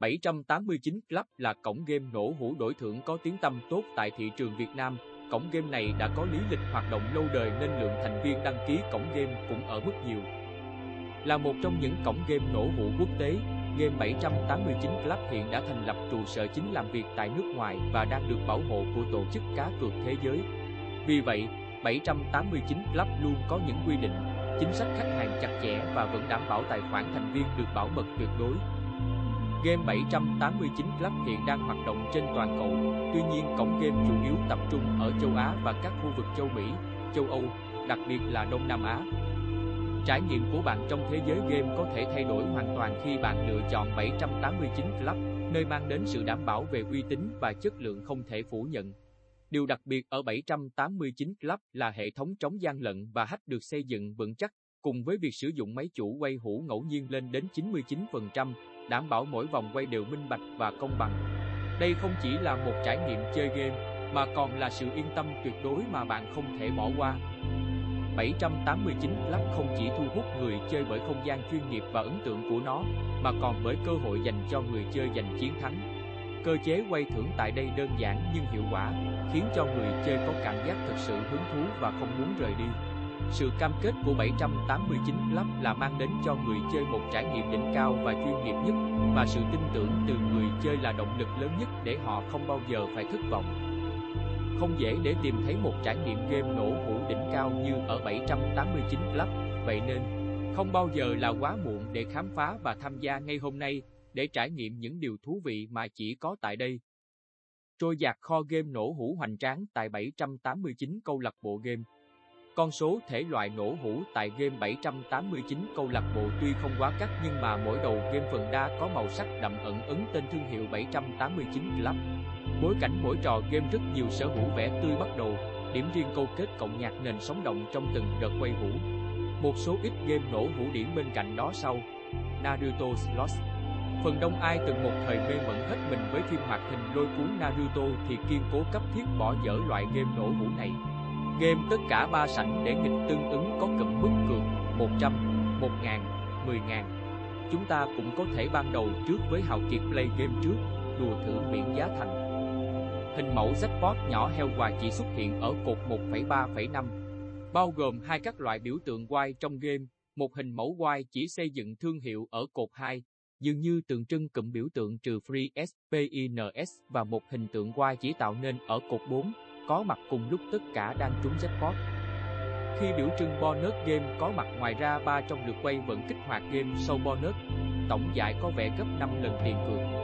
789 Club là cổng game nổ hũ đổi thưởng có tiếng tăm tốt tại thị trường Việt Nam. Cổng game này đã có lý lịch hoạt động lâu đời nên lượng thành viên đăng ký cổng game cũng ở mức nhiều. Là một trong những cổng game nổ hũ quốc tế, Game 789 Club hiện đã thành lập trụ sở chính làm việc tại nước ngoài và đang được bảo hộ của tổ chức cá cược thế giới. Vì vậy, 789 Club luôn có những quy định, chính sách khách hàng chặt chẽ và vẫn đảm bảo tài khoản thành viên được bảo mật tuyệt đối. Game 789 Club hiện đang hoạt động trên toàn cầu, tuy nhiên cổng game chủ yếu tập trung ở châu Á và các khu vực châu Mỹ, châu Âu, đặc biệt là Đông Nam Á. Trải nghiệm của bạn trong thế giới game có thể thay đổi hoàn toàn khi bạn lựa chọn 789 Club, nơi mang đến sự đảm bảo về uy tín và chất lượng không thể phủ nhận. Điều đặc biệt ở 789 Club là hệ thống chống gian lận và hack được xây dựng vững chắc, cùng với việc sử dụng máy chủ quay hũ ngẫu nhiên lên đến 99%, đảm bảo mỗi vòng quay đều minh bạch và công bằng. Đây không chỉ là một trải nghiệm chơi game, mà còn là sự yên tâm tuyệt đối mà bạn không thể bỏ qua. 789 Club không chỉ thu hút người chơi bởi không gian chuyên nghiệp và ấn tượng của nó, mà còn bởi cơ hội dành cho người chơi giành chiến thắng. Cơ chế quay thưởng tại đây đơn giản nhưng hiệu quả, khiến cho người chơi có cảm giác thực sự hứng thú và không muốn rời đi. Sự cam kết của 789 Club là mang đến cho người chơi một trải nghiệm đỉnh cao và chuyên nghiệp nhất, và sự tin tưởng từ người chơi là động lực lớn nhất để họ không bao giờ phải thất vọng. Không dễ để tìm thấy một trải nghiệm game nổ hũ đỉnh cao như ở 789 Club, vậy nên không bao giờ là quá muộn để khám phá và tham gia ngay hôm nay để trải nghiệm những điều thú vị mà chỉ có tại đây. Trôi dạt kho game nổ hũ hoành tráng tại 789 câu lạc bộ game. Con số thể loại nổ hũ tại game 789 câu lạc bộ tuy không quá cắt nhưng mà mỗi đầu game phần đa có màu sắc đậm ẩn ứng tên thương hiệu 789 Club. Bối cảnh mỗi trò game rất nhiều sở hữu vẻ tươi bắt đầu, điểm riêng câu kết cộng nhạc nền sống động trong từng đợt quay hũ. Một số ít game nổ hũ điển bên cạnh đó sau. Naruto Lost Phần đông ai từng một thời mê mẩn hết mình với phim hoạt hình lôi cuốn Naruto thì kiên cố cấp thiết bỏ dở loại game nổ hũ này. Game tất cả ba sảnh để nghịch tương ứng có cụm mức cược 100, 1000, 10000. Chúng ta cũng có thể ban đầu trước với hào kiệt play game trước, đùa thử miễn giá thành. Hình mẫu jackpot nhỏ heo quà chỉ xuất hiện ở cột 1,3,5, bao gồm hai các loại biểu tượng Y trong game, một hình mẫu Y chỉ xây dựng thương hiệu ở cột 2, dường như tượng trưng cụm biểu tượng trừ Free SPINS và một hình tượng Y chỉ tạo nên ở cột 4, có mặt cùng lúc tất cả đang trúng jackpot. Khi biểu trưng bonus game có mặt ngoài ra ba trong lượt quay vẫn kích hoạt game sau bonus, tổng giải có vẻ gấp 5 lần tiền cược.